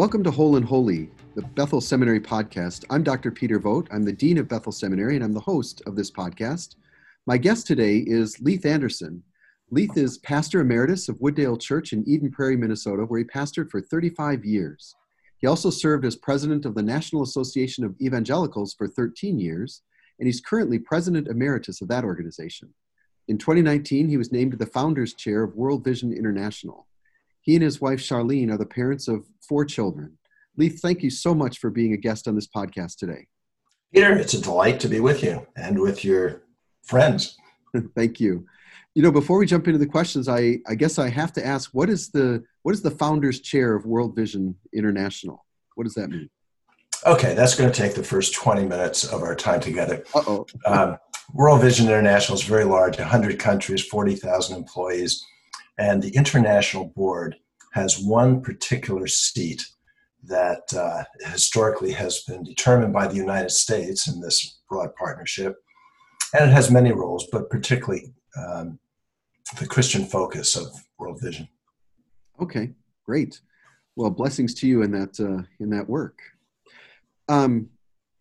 Welcome to Whole and Holy, the Bethel Seminary podcast. I'm Dr. Peter Vogt. I'm the Dean of Bethel Seminary, and I'm the host of this podcast. My guest today is Leith Anderson. Leith is pastor emeritus of Wooddale Church in Eden Prairie, Minnesota, where he pastored for 35 years. He also served as president of the National Association of Evangelicals for 13 years, and he's currently president emeritus of that organization. In 2019, he was named the founders chair of World Vision International. He and his wife Charlene are the parents of four children. Leith, thank you so much for being a guest on this podcast today. Peter, it's a delight to be with you and with your friends. thank you. You know, before we jump into the questions, I, I guess I have to ask, what is the what is the founders chair of World Vision International? What does that mean? Okay, that's going to take the first 20 minutes of our time together. Uh-oh. um, World Vision International is very large, 100 countries, 40,000 employees. And the international board has one particular seat that uh, historically has been determined by the United States in this broad partnership. And it has many roles, but particularly um, the Christian focus of World Vision. Okay, great. Well, blessings to you in that uh, in that work. Um,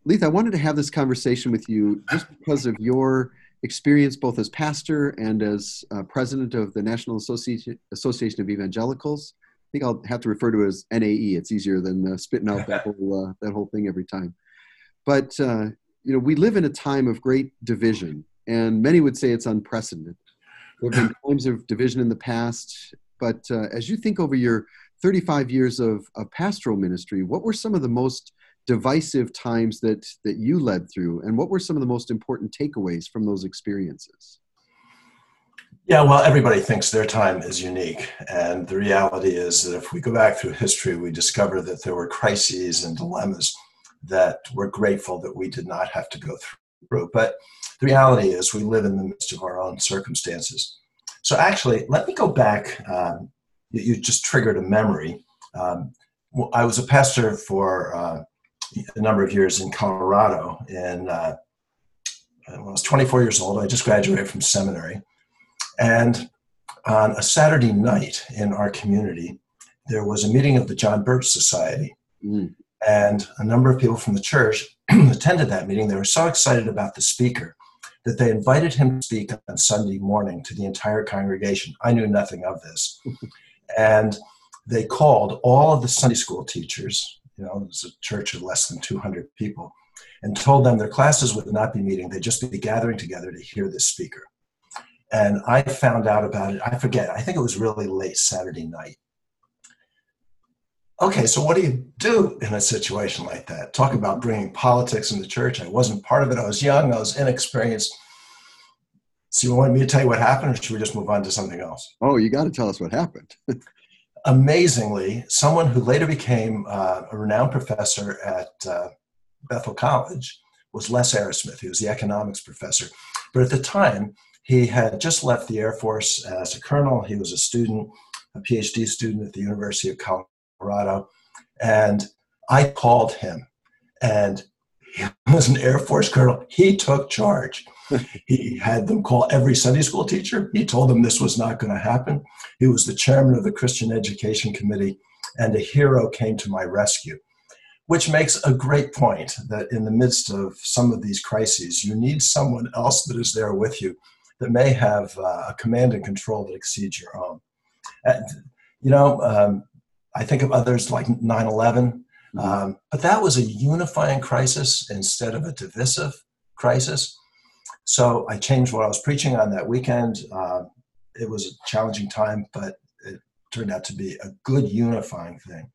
Leith, I wanted to have this conversation with you just because of your experience both as pastor and as uh, president of the National Association, Association of Evangelicals. I think I'll have to refer to it as NAE. It's easier than uh, spitting out that whole uh, that whole thing every time. But uh, you know, we live in a time of great division, and many would say it's unprecedented. There have been times of division in the past, but uh, as you think over your 35 years of, of pastoral ministry, what were some of the most divisive times that that you led through? And what were some of the most important takeaways from those experiences? Yeah well everybody thinks their time is unique. And the reality is that if we go back through history we discover that there were crises and dilemmas that we're grateful that we did not have to go through. But the reality is we live in the midst of our own circumstances. So actually let me go back um, you, just triggered a memory. Um, I was a pastor for uh, a number of years in Colorado. And uh, I was 24 years old, I just graduated from seminary. And on a Saturday night in our community, there was a meeting of the John Birch Society. Mm. And a number of people from the church attended that meeting. They were so excited about the speaker that they invited him to speak on Sunday morning to the entire congregation. I knew nothing of this. and they called all of the Sunday school teachers you know, it was a church of less than 200 people, and told them their classes would not be meeting, they'd just be gathering together to hear this speaker. And I found out about it, I forget, I think it was really late Saturday night. Okay, so what do you do in a situation like that? Talk about bringing politics into church. I wasn't part of it. I was young, I was inexperienced. So you want me to tell you what happened, or should we just move on to something else? Oh, you got to tell us what happened. amazingly, someone who later became uh, a renowned professor at uh, Bethel College was Les Arrowsmith. He was the economics professor. But at the time, he had just left the Air Force as a colonel. He was a student, a PhD student at the University of Colorado. And I called him, and was an Air Force colonel. He took charge he had them call every Sunday school teacher. He told them this was not going to happen. He was the chairman of the Christian Education Committee, and a hero came to my rescue, which makes a great point that in the midst of some of these crises, you need someone else that is there with you that may have uh, a command and control that exceeds your own. And, you know, um, I think of others like 9 11, mm-hmm. Um, but that was a unifying crisis instead of a divisive crisis. So I changed what I was preaching on that weekend. Uh, it was a challenging time, but it turned out to be a good unifying thing.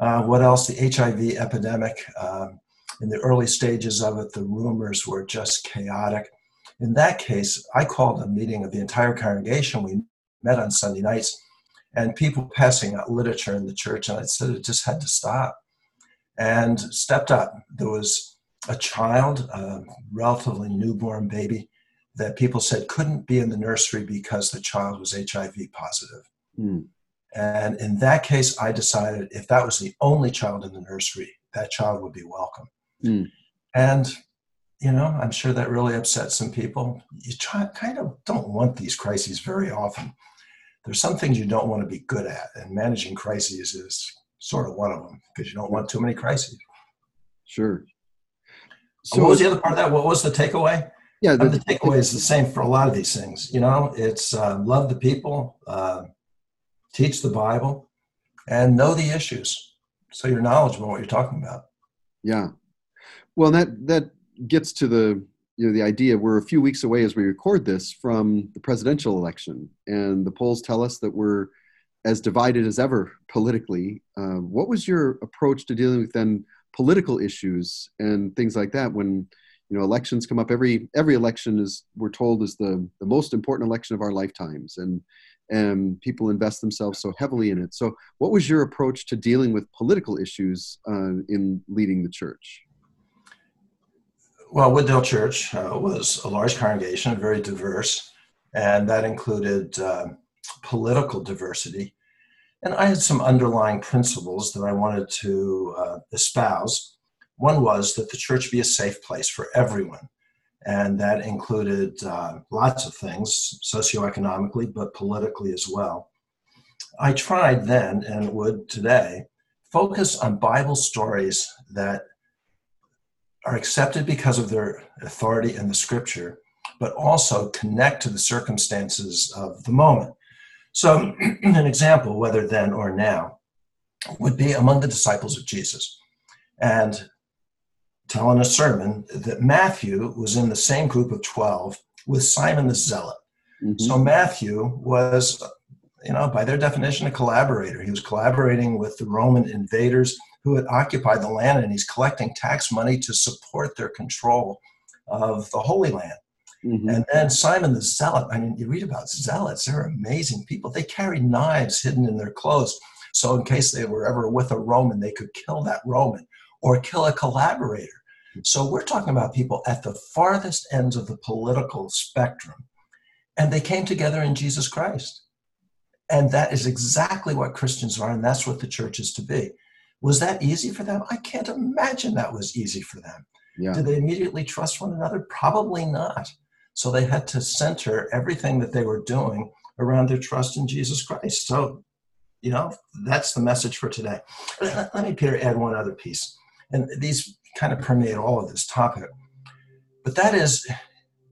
Uh, what else? The HIV epidemic. Um, in the early stages of it, the rumors were just chaotic. In that case, I called a meeting of the entire congregation. We met on Sunday nights, and people passing out literature in the church, and I said it just had to stop. And stepped up. There was a child, a relatively newborn baby, that people said couldn't be in the nursery because the child was HIV positive. Mm. And in that case, I decided if that was the only child in the nursery, that child would be welcome. Mm. And, you know, I'm sure that really upset some people. You try, kind of don't want these crises very often. There's some things you don't want to be good at, and managing crises is sort of one of them because you don't want too many crises. Sure. So what was the other part of that? What was the takeaway? Yeah, the, the takeaway is the same for a lot of these things. You know, it's uh, love the people, uh, teach the Bible, and know the issues, so you're knowledgeable what you're talking about. Yeah, well, that that gets to the you know the idea we're a few weeks away as we record this from the presidential election, and the polls tell us that we're as divided as ever politically. Uh, what was your approach to dealing with then political issues and things like that when you know elections come up? Every every election is we're told is the the most important election of our lifetimes. And and people invest themselves so heavily in it. So what was your approach to dealing with political issues uh, in leading the church well wooddale church uh, was a large congregation very diverse and that included uh, political diversity and I had some underlying principles that I wanted to uh, espouse. One was that the church be a safe place for everyone. And that included uh, lots of things, socioeconomically, but politically as well. I tried then, and would today, focus on Bible stories that are accepted because of their authority in the scripture, but also connect to the circumstances of the moment. So, an example, whether then or now, would be among the disciples of Jesus. And telling a sermon that Matthew was in the same group of 12 with Simon the Zealot. Mm-hmm. So, Matthew was, you know, by their definition, a collaborator. He was collaborating with the Roman invaders who had occupied the land, and he's collecting tax money to support their control of the Holy Land. Mm-hmm. And then Simon the Zealot, I mean, you read about zealots, they're amazing people. They carry knives hidden in their clothes. So, in case they were ever with a Roman, they could kill that Roman or kill a collaborator. So, we're talking about people at the farthest ends of the political spectrum. And they came together in Jesus Christ. And that is exactly what Christians are, and that's what the church is to be. Was that easy for them? I can't imagine that was easy for them. Yeah. Did they immediately trust one another? Probably not. So they had to center everything that they were doing around their trust in Jesus Christ. So, you know, that's the message for today. Let me, Peter, add one other piece. And these kind of permeate all of this topic. But that is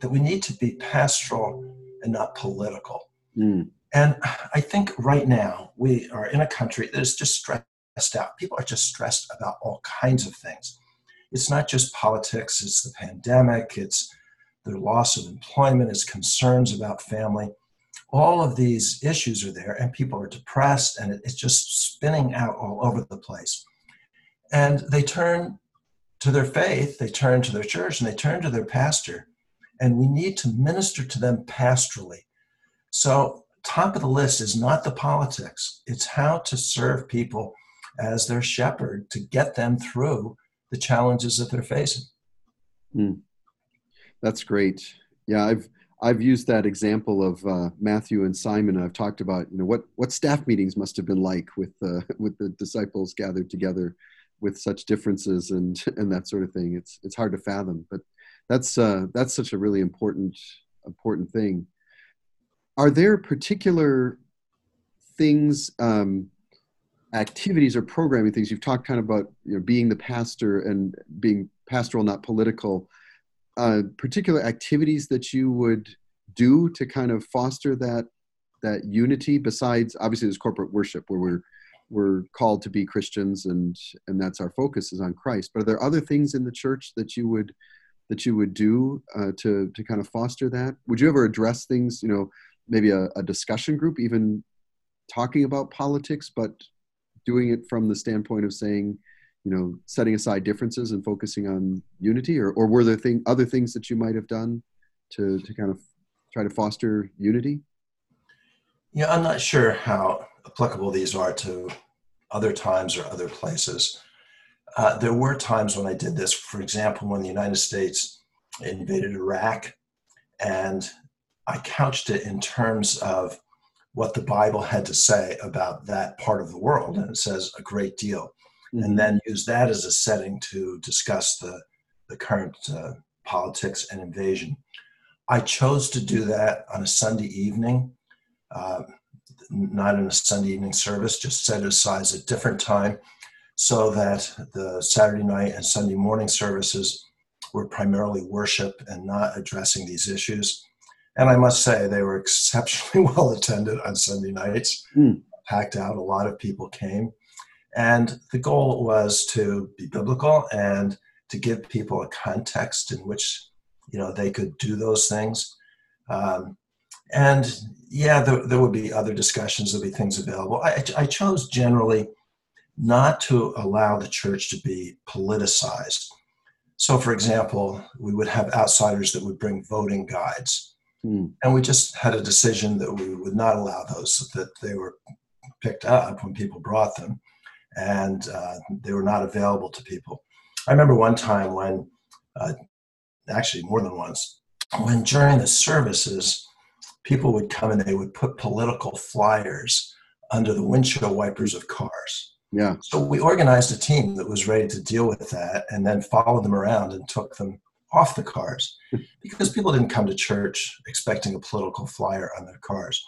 that we need to be pastoral and not political. Mm. And I think right now we are in a country that is just stressed out. People are just stressed about all kinds of things. It's not just politics, it's the pandemic, it's their loss of employment, its concerns about family. All of these issues are there, and people are depressed, and it's just spinning out all over the place. And they turn to their faith, they turn to their church, and they turn to their pastor. And we need to minister to them pastorally. So, top of the list is not the politics, it's how to serve people as their shepherd to get them through the challenges that they're facing. Mm. That's great. Yeah, I've I've used that example of uh, Matthew and Simon. I've talked about you know what what staff meetings must have been like with uh, with the disciples gathered together with such differences and and that sort of thing. It's it's hard to fathom, but that's uh, that's such a really important important thing. Are there particular things, um, activities or programming things. You've talked kind of about you know being the pastor and being pastoral, not political? uh, particular activities that you would do to kind of foster that that unity besides obviously there's corporate worship where we're we're called to be christians and and that's our focus is on christ. But are there other things in the church that you would that you would do uh, to to kind of foster that? Would you ever address things you know maybe a, a discussion group even talking about politics but doing it from the standpoint of saying you know setting aside differences and focusing on unity or, or were there thing, other things that you might have done to, to kind of try to foster unity? Yeah i'm not sure how applicable these are to other times or other places. Uh, there were times when i did this. For example when the united states invaded iraq and i couched it in terms of what the bible had to say about that part of the world and it says a great deal mm-hmm. and then use that as a setting to discuss the, the current uh, politics and invasion. I chose to do that on a Sunday evening. Uh, not in a Sunday evening service, just set it aside a different time so that the Saturday night and Sunday morning services were primarily worship and not addressing these issues. And I must say, they were exceptionally well attended on Sunday nights, mm. packed out. A lot of people came. And the goal was to be biblical and to give people a context in which you know they could do those things. Um, and yeah, there, there, would be other discussions, there'll be things available. I, I chose generally not to allow the church to be politicized. So, for example, we would have outsiders that would bring voting guides. Hmm. And we just had a decision that we would not allow those, that they were picked up when people brought them and uh, they were not available to people. I remember one time when, uh, actually more than once, when during the services, people would come and they would put political flyers under the windshield wipers of cars. Yeah. So we organized a team that was ready to deal with that and then followed them around and took them off the cars because people didn't come to church expecting a political flyer on their cars.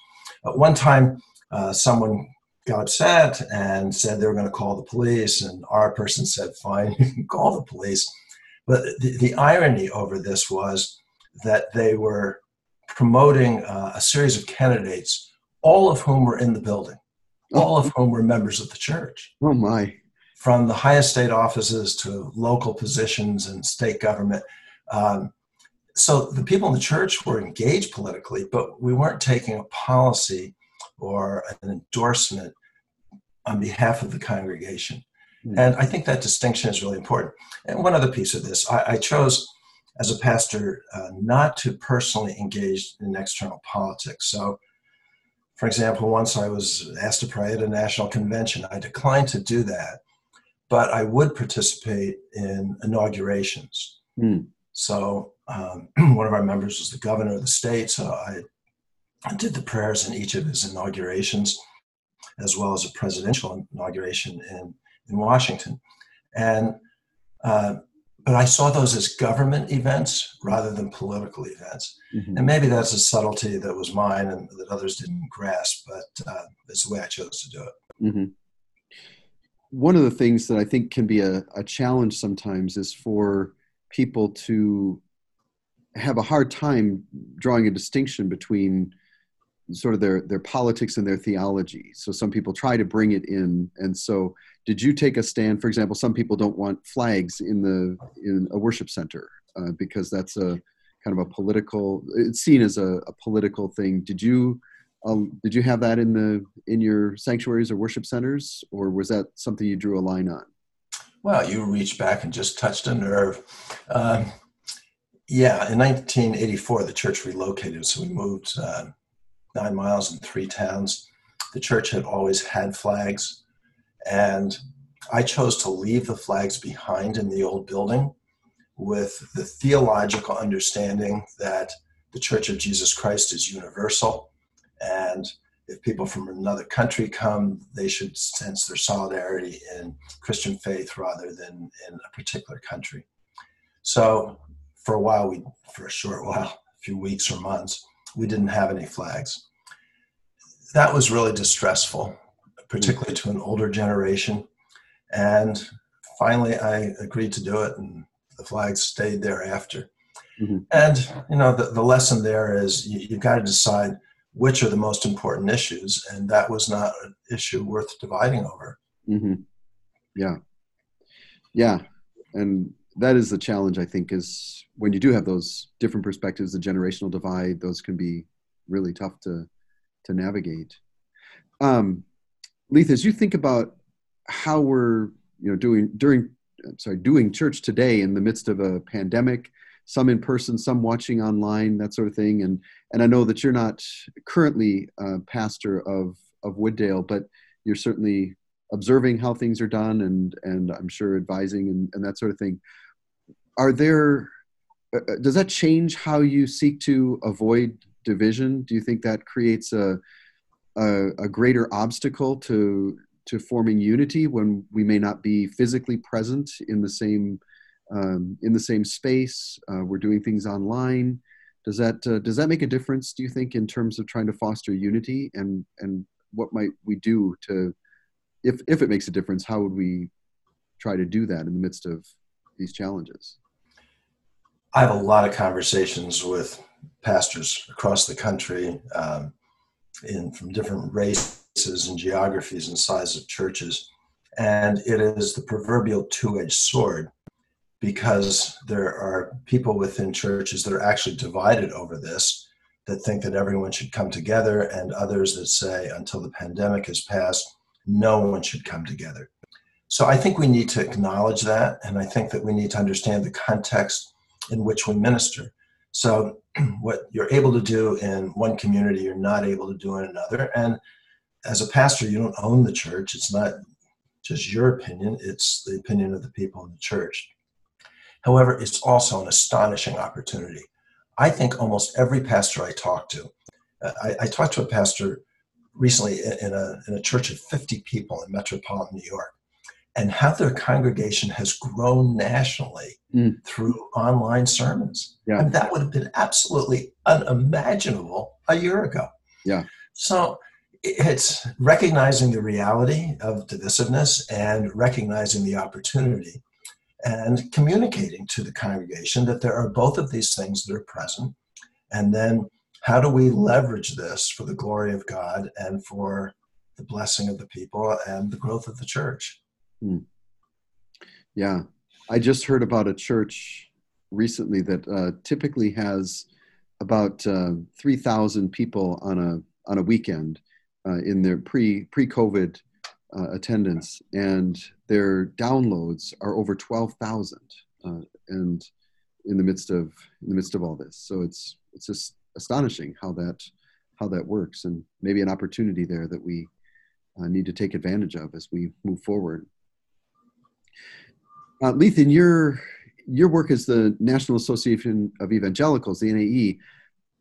At one time, uh, someone got upset and said they were going to call the police, and our person said, Fine, you can call the police. But the, the irony over this was that they were promoting uh, a series of candidates, all of whom were in the building all of whom were members of the church. Oh, my. From the highest state offices to local positions and state government. Um, so the people in the church were engaged politically, but we weren't taking a policy or an endorsement on behalf of the congregation. Mm-hmm. And I think that distinction is really important. And one other piece of this I, I chose as a pastor uh, not to personally engage in external politics. So for example, once I was asked to pray at a national convention. I declined to do that, but I would participate in inaugurations. Mm. So um, one of our members was the governor of the state, so I, did the prayers in each of his inaugurations, as well as a presidential inauguration in, in Washington. And uh, but I saw those as government events rather than political events. Mm-hmm. And maybe that's a subtlety that was mine and that others didn't grasp, but uh, it's the way I chose to do it. Mm-hmm. One of the things that I think can be a, a challenge sometimes is for people to have a hard time drawing a distinction between sort of their their politics and their theology. So some people try to bring it in, and so did you take a stand? For example, some people don't want flags in the in a worship center uh, because that's a kind of a political. It's seen as a, a political thing. Did you um, did you have that in the in your sanctuaries or worship centers, or was that something you drew a line on? Well, you reached back and just touched a nerve. Um, yeah, in 1984, the church relocated, so we moved. Uh, nine miles in three towns. The church had always had flags, and I chose to leave the flags behind in the old building with the theological understanding that the Church of Jesus Christ is universal. And if people from another country come, they should sense their solidarity in Christian faith rather than in a particular country. So for a while, we, for a short while, a few weeks or months, we didn't have any flags. That was really distressful, particularly to an older generation. And finally, I agreed to do it, and the flags stayed there after. Mm-hmm. And you know, the, the lesson there is you, you've got to decide which are the most important issues, and that was not an issue worth dividing over. Mm-hmm. Yeah, yeah, and that is the challenge. I think is when you do have those different perspectives, the generational divide, those can be really tough to to navigate. Um, Leith, as you think about how we're you know doing during sorry doing church today in the midst of a pandemic, some in person, some watching online, that sort of thing, and and I know that you're not currently pastor of of Wooddale, but you're certainly observing how things are done and and I'm sure advising and, and that sort of thing. Are there uh, uh, does that change how you seek to avoid division? Do you think that creates a, a, a greater obstacle to to forming unity when we may not be physically present in the same um, in the same space? Uh, we're doing things online. Does that uh, does that make a difference? Do you think in terms of trying to foster unity and and what might we do to, if if it makes a difference, how would we try to do that in the midst of these challenges? I have a lot of conversations with pastors across the country, um, in from different races and geographies and size of churches, and it is the proverbial two-edged sword because there are people within churches that are actually divided over this that think that everyone should come together and others that say until the pandemic has passed no one should come together. So i think we need to acknowledge that and i think that we need to understand the context in which we minister. So what you're able to do in one community you're not able to do in another. And as a pastor you don't own the church. It's not just your opinion it's the opinion of the people in the church However, it's also an astonishing opportunity. I think almost every pastor I talk to, uh, I, I talked to a pastor recently in a, in a church of 50 people in metropolitan New York, and how their congregation has grown nationally mm. through online sermons. Yeah. And that would have been absolutely unimaginable a year ago. Yeah. So it's recognizing the reality of divisiveness and recognizing the opportunity and communicating to the congregation that there are both of these things that are present. And then how do we leverage this for the glory of God and for the blessing of the people and the growth of the church? Hmm. Yeah. I just heard about a church recently that uh, typically has about uh, 3,000 people on a, on a weekend uh, in their pre, pre-COVID uh, attendance, and their downloads are over 12,000, uh, and in the midst of in the midst of all this. So it's it's just astonishing how that how that works, and maybe an opportunity there that we uh, need to take advantage of as we move forward. Uh, your your work as the National Association of Evangelicals, the NAE,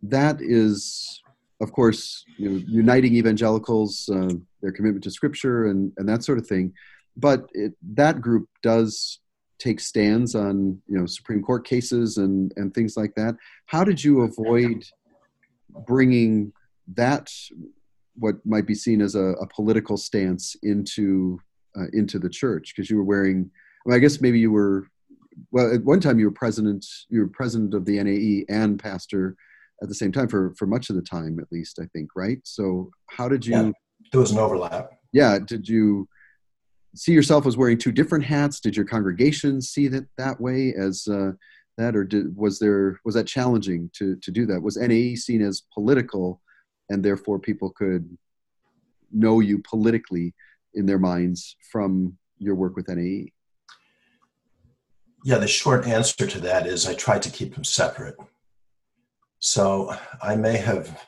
that is of course, you know, uniting evangelicals, uh, their commitment to Scripture, and and that sort of thing. But it, that group does take stands on you know Supreme Court cases and and things like that. How did you avoid bringing that what might be seen as a, a political stance into uh, into the church? Because you were wearing, well, I guess maybe you were. Well, at one time you were president. You were president of the NAE and pastor at the same time for for much of the time at least i think right? So how did you yeah, there was an overlap. Yeah did you see yourself as wearing two different hats? Did your congregation see that that way as uh, that or did, was there was that challenging to to do that? Was nae seen as political and therefore people could know you politically in their minds from your work with nae yeah the short answer to that is i tried to keep them separate so I may have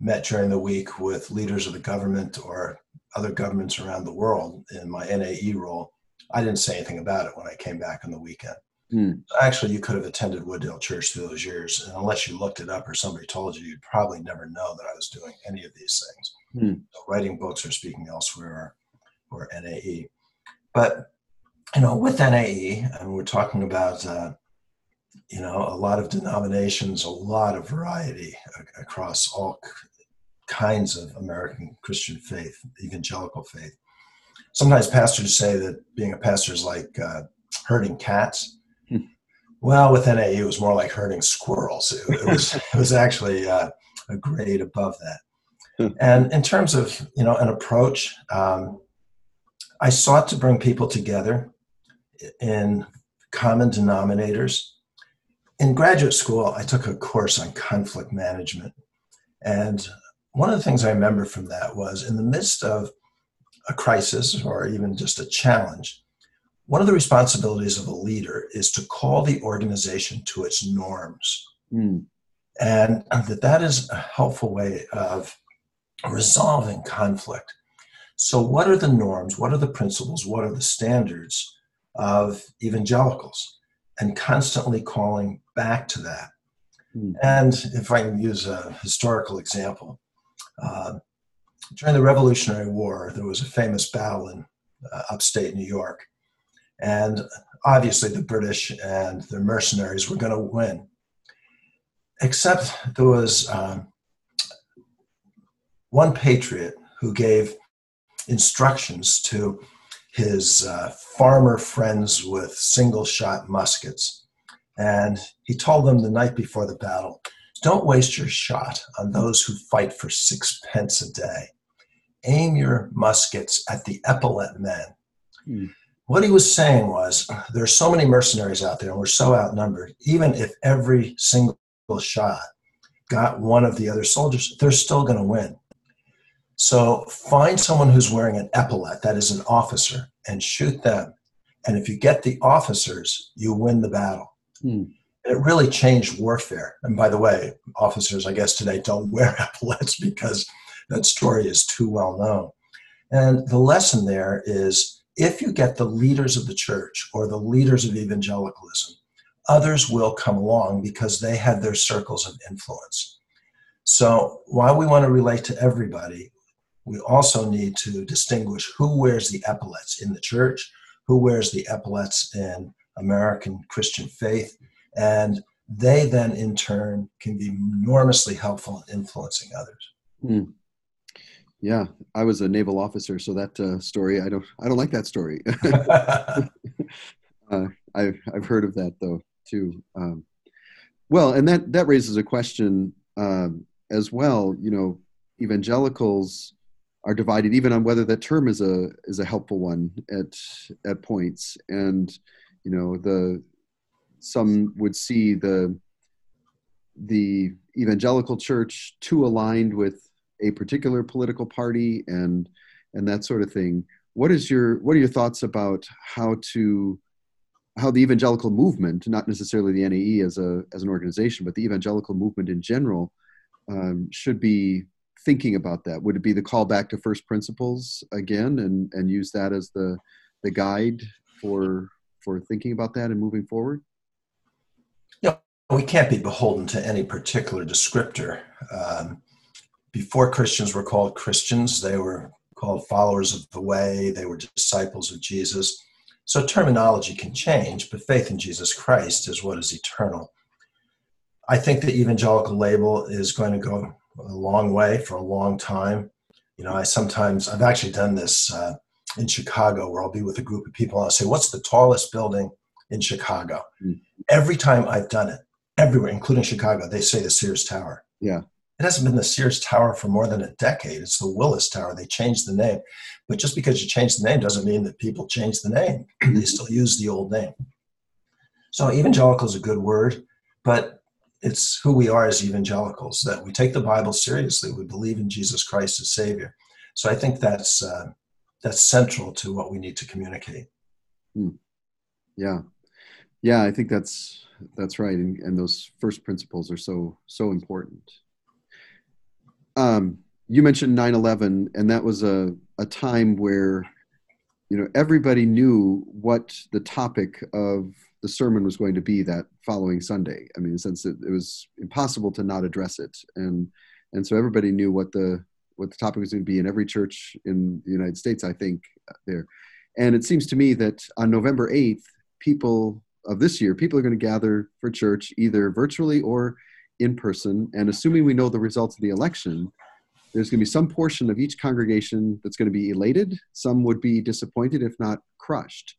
met during the week with leaders of the government or other governments around the world in my NAE role. I didn't say anything about it when I came back on the weekend. Mm. Actually, you could have attended Wooddale Church through those years, and unless you looked it up or somebody told you, you'd probably never know that I was doing any of these things, mm. so writing books or speaking elsewhere or, or NAE. But you know, with NAE, and we're talking about uh, you know, a lot of denominations, a lot of variety across all kinds of American Christian faith, evangelical faith. Sometimes pastors say that being a pastor is like uh, herding cats. Hmm. Well, with NAE, it was more like herding squirrels. It, it was it was actually uh, a grade above that. Hmm. And in terms of you know an approach, um, I sought to bring people together in common denominators in graduate school, I took a course on conflict management. And one of the things I remember from that was in the midst of a crisis or even just a challenge, one of the responsibilities of a leader is to call the organization to its norms. Mm. And that that is a helpful way of resolving conflict. So, what are the norms? What are the principles? What are the standards of evangelicals? And constantly calling back to that. Mm-hmm. And if I can use a historical example, uh, during the Revolutionary War, there was a famous battle in uh, upstate New York. And obviously, the British and their mercenaries were going to win. Except there was um, one patriot who gave instructions to his uh, farmer friends with single shot muskets. And he told them the night before the battle don't waste your shot on those who fight for sixpence a day. Aim your muskets at the epaulet men. Hmm. What he was saying was there are so many mercenaries out there and we're so outnumbered. Even if every single shot got one of the other soldiers, they're still going to win. So find someone who's wearing an epaulet, that is an officer, and shoot them. And if you get the officers, you win the battle. Hmm. It really changed warfare. And by the way, officers, I guess today don't wear epaulets because that story is too well known. And the lesson there is if you get the leaders of the church or the leaders of evangelicalism, others will come along because they have their circles of influence. So while we want to relate to everybody, we also need to distinguish who wears the epaulets in the church, who wears the epaulets in American Christian faith, and they then in turn can be enormously helpful in influencing others. Mm. Yeah, I was a naval officer, so that uh, story I don't I don't like that story. uh, I've I've heard of that though too. Um, well, and that that raises a question um, as well. You know, evangelicals are divided even on whether that term is a is a helpful one at at points. And you know the some would see the the evangelical church too aligned with a particular political party and and that sort of thing. What is your what are your thoughts about how to how the evangelical movement not necessarily the nae as a as an organization but the evangelical movement in general um, should be thinking about that? Would it be the call back to first principles again and, and use that as the, the guide for, for thinking about that and moving forward? Yeah, we can't be beholden to any particular descriptor. Um, before Christians were called Christians, they were called followers of the way, they were disciples of Jesus. So terminology can change, but faith in Jesus Christ is what is eternal. I think the evangelical label is going to go a long way for a long time. You know, I sometimes, I've actually done this uh, in Chicago where I'll be with a group of people and I'll say, What's the tallest building in Chicago? Mm-hmm. Every time I've done it, everywhere, including Chicago, they say the Sears Tower. Yeah. It hasn't been the Sears Tower for more than a decade. It's the Willis Tower. They changed the name. But just because you change the name doesn't mean that people change the name. they still use the old name. So evangelical is a good word, but it's who we are as evangelicals that we take the Bible seriously. We believe in Jesus Christ as Savior. So I think that's uh, that's central to what we need to communicate. Hmm. Yeah, yeah, I think that's that's right, and, and those first principles are so so important. Um, you mentioned 9/11, and that was a a time where you know everybody knew what the topic of the sermon was going to be that following Sunday. I mean, since that it was impossible to not address it, and and so everybody knew what the what the topic was going to be in every church in the United States. I think there, and it seems to me that on November eighth, people of this year, people are going to gather for church either virtually or in person, and assuming we know the results of the election. There's going to be some portion of each congregation that's going to be elated. Some would be disappointed, if not crushed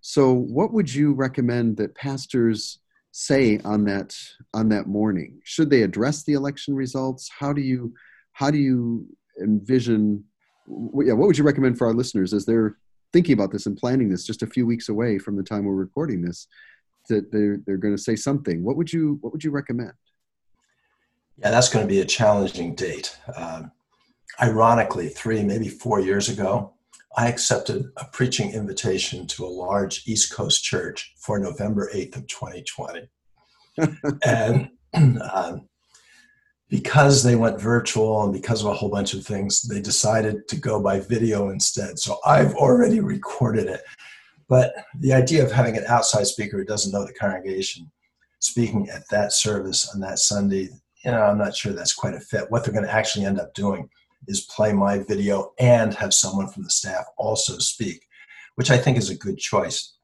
so, what would you recommend that pastors say on that on that morning? Should they address the election results? How do you how do you envision? Yeah, what would you recommend for our listeners as they're thinking about this and planning this just a few weeks away from the time we're recording this? That they're they're going to say something. What would you what would you recommend? Yeah, that's going to be a challenging date. Um, ironically, three maybe four years ago, I accepted a preaching invitation to a large East Coast church for November 8th of 2020. and um, because they went virtual and because of a whole bunch of things, they decided to go by video instead. So I've already recorded it. But the idea of having an outside speaker who doesn't know the congregation speaking at that service on that Sunday, you know, I'm not sure that's quite a fit. What they're going to actually end up doing is play my video and have someone from the staff also speak, which I think is a good choice.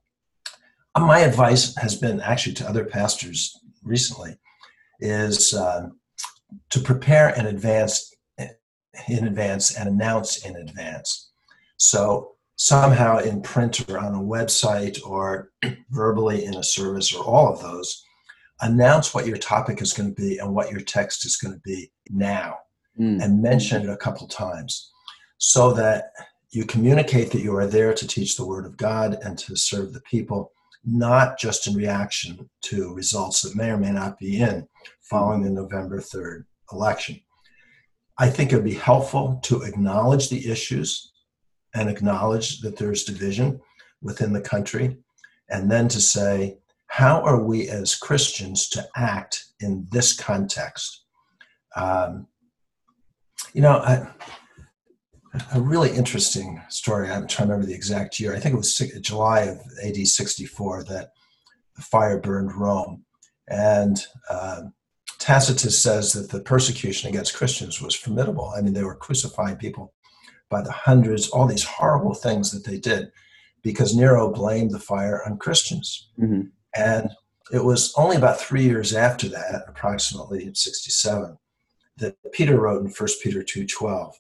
Uh, my advice has been actually to other pastors recently is uh, to prepare in advance in advance and announce in advance. So somehow in print or on a website or verbally in a service or all of those, announce what your topic is going to be and what your text is going to be now mm. and mention it a couple times so that you communicate that you are there to teach the word of God and to serve the people, not just in reaction to results that may or may not be in following the November 3rd election. I think it would be helpful to acknowledge the issues and acknowledge that there's division within the country, and then to say, how are we as Christians to act in this context? Um, you know, I, a really interesting story. I'm trying to remember the exact year. I think it was July of AD 64 that the fire burned Rome. And uh, Tacitus says that the persecution against Christians was formidable. I mean, they were crucifying people by the hundreds, all these horrible things that they did because Nero blamed the fire on Christians. Mm-hmm. And it was only about three years after that, approximately in 67, that Peter wrote in 1 Peter 2.12,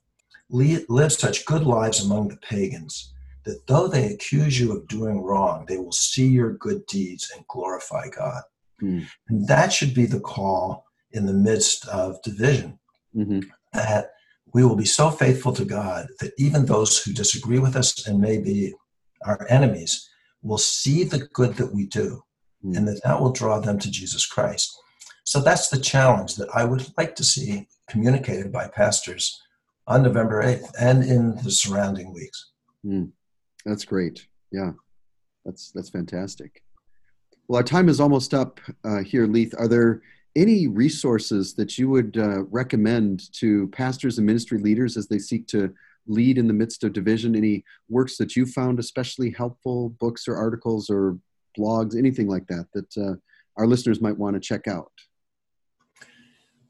live such good lives among the pagans that though they accuse you of doing wrong, they will see your good deeds and glorify God. Mm. And that should be the call in the midst of division. Mm-hmm. That we will be so faithful to God that even those who disagree with us and may be our enemies will see the good that we do mm. and that that will draw them to Jesus Christ. So that's the challenge that I would like to see communicated by pastors on November 8th and in the surrounding weeks. Mm, that's great. Yeah, that's that's fantastic. Well, our time is almost up uh, here, Leith. Are there any resources that you would uh, recommend to pastors and ministry leaders as they seek to lead in the midst of division? Any works that you found especially helpful, books or articles or blogs, anything like that, that uh, our listeners might want to check out?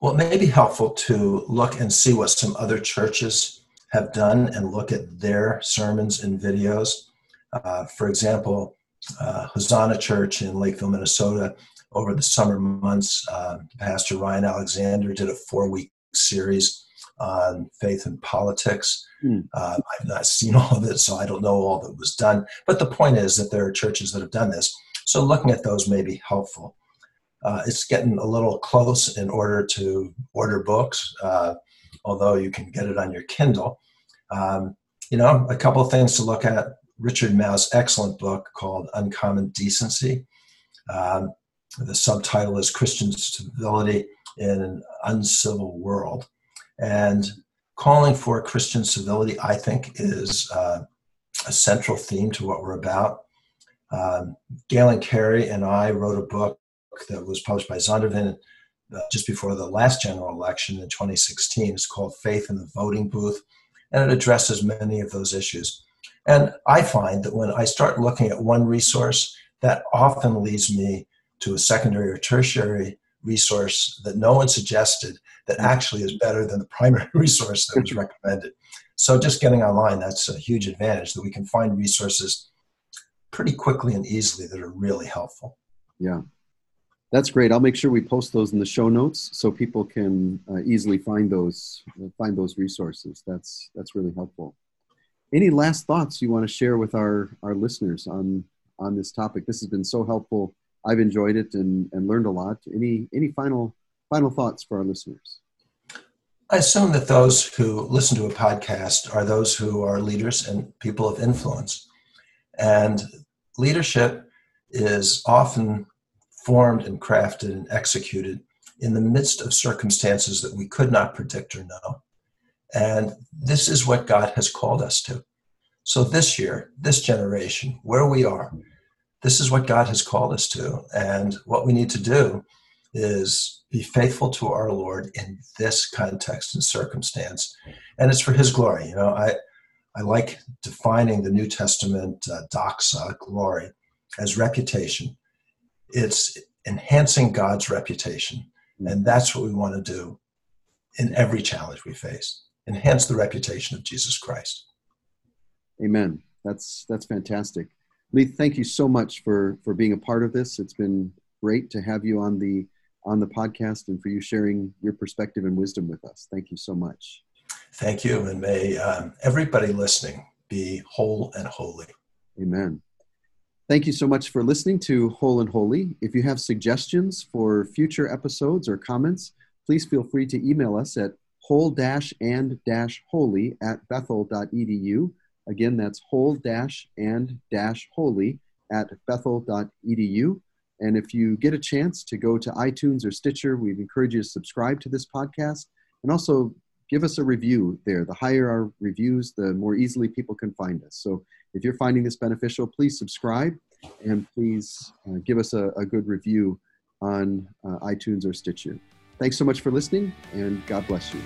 Well, it may be helpful to look and see what some other churches have done and look at their sermons and videos. Uh, for example, uh, Hosanna Church in Lakeville, Minnesota, over the summer months, uh, Pastor Ryan Alexander did a four week series on faith and politics. Mm. Uh, I've not seen all of it, so I don't know all that was done. But the point is that there are churches that have done this. So looking at those may be helpful. Uh, it's getting a little close in order to order books, uh, although you can get it on your Kindle. Um, you know, a couple of things to look at. Richard Mouw's excellent book called Uncommon Decency. Um, the subtitle is Christian Civility in an Uncivil World. And calling for Christian civility, I think, is uh, a central theme to what we're about. Um, Galen Carey and I wrote a book that was published by Zondervan uh, just before the last general election in 2016. It's called Faith in the Voting Booth, and it addresses many of those issues. And I find that when I start looking at one resource, that often leads me to a secondary or tertiary resource that no one suggested that actually is better than the primary resource that was recommended. So just getting online, that's a huge advantage that we can find resources pretty quickly and easily that are really helpful. Yeah, that's great. I'll make sure we post those in the show notes so people can uh, easily find those uh, find those resources. That's that's really helpful. Any last thoughts you want to share with our our listeners on on this topic? This has been so helpful. I've enjoyed it and, and learned a lot. Any any final final thoughts for our listeners? I assume that those who listen to a podcast are those who are leaders and people of influence. And leadership is often formed and crafted and executed in the midst of circumstances that we could not predict or know. And this is what God has called us to. So this year, this generation, where we are, this is what God has called us to. And what we need to do is be faithful to our Lord in this context and circumstance. And it's for his glory. You know, I, I like defining the New Testament uh, doxa, glory, as reputation it's enhancing God's reputation. And that's what we want to do in every challenge we face. Enhance the reputation of Jesus Christ. Amen. That's that's fantastic. Lee, thank you so much for for being a part of this. It's been great to have you on the on the podcast and for you sharing your perspective and wisdom with us. Thank you so much. Thank you, and may um, everybody listening be whole and holy. Amen. Thank you so much for listening to Whole and Holy. If you have suggestions for future episodes or comments, please feel free to email us at whole and holy at bethel.edu. Again, that's whole and holy at bethel.edu. And if you get a chance to go to iTunes or Stitcher, we'd encourage you to subscribe to this podcast and also give us a review there. The higher our reviews, the more easily people can find us. So if you're finding this beneficial, please subscribe and please uh, give us a, a, good review on uh, iTunes or Stitcher. Thanks so much for listening, and God bless you.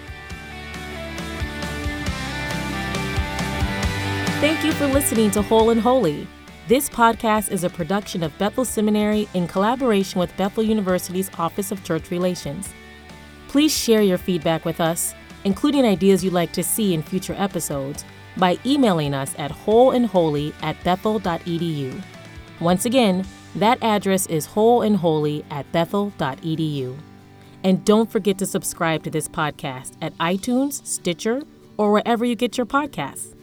Thank you for listening to Whole and Holy. This podcast is a production of Bethel Seminary in collaboration with Bethel University's Office of Church Relations. Please share your feedback with us, including ideas you'd like to see in future episodes, by emailing us at wholeandholy at bethel.edu. Once again, that address is wholeandholy at bethel.edu. And don't forget to subscribe to this podcast at iTunes, Stitcher, or wherever you get your podcasts.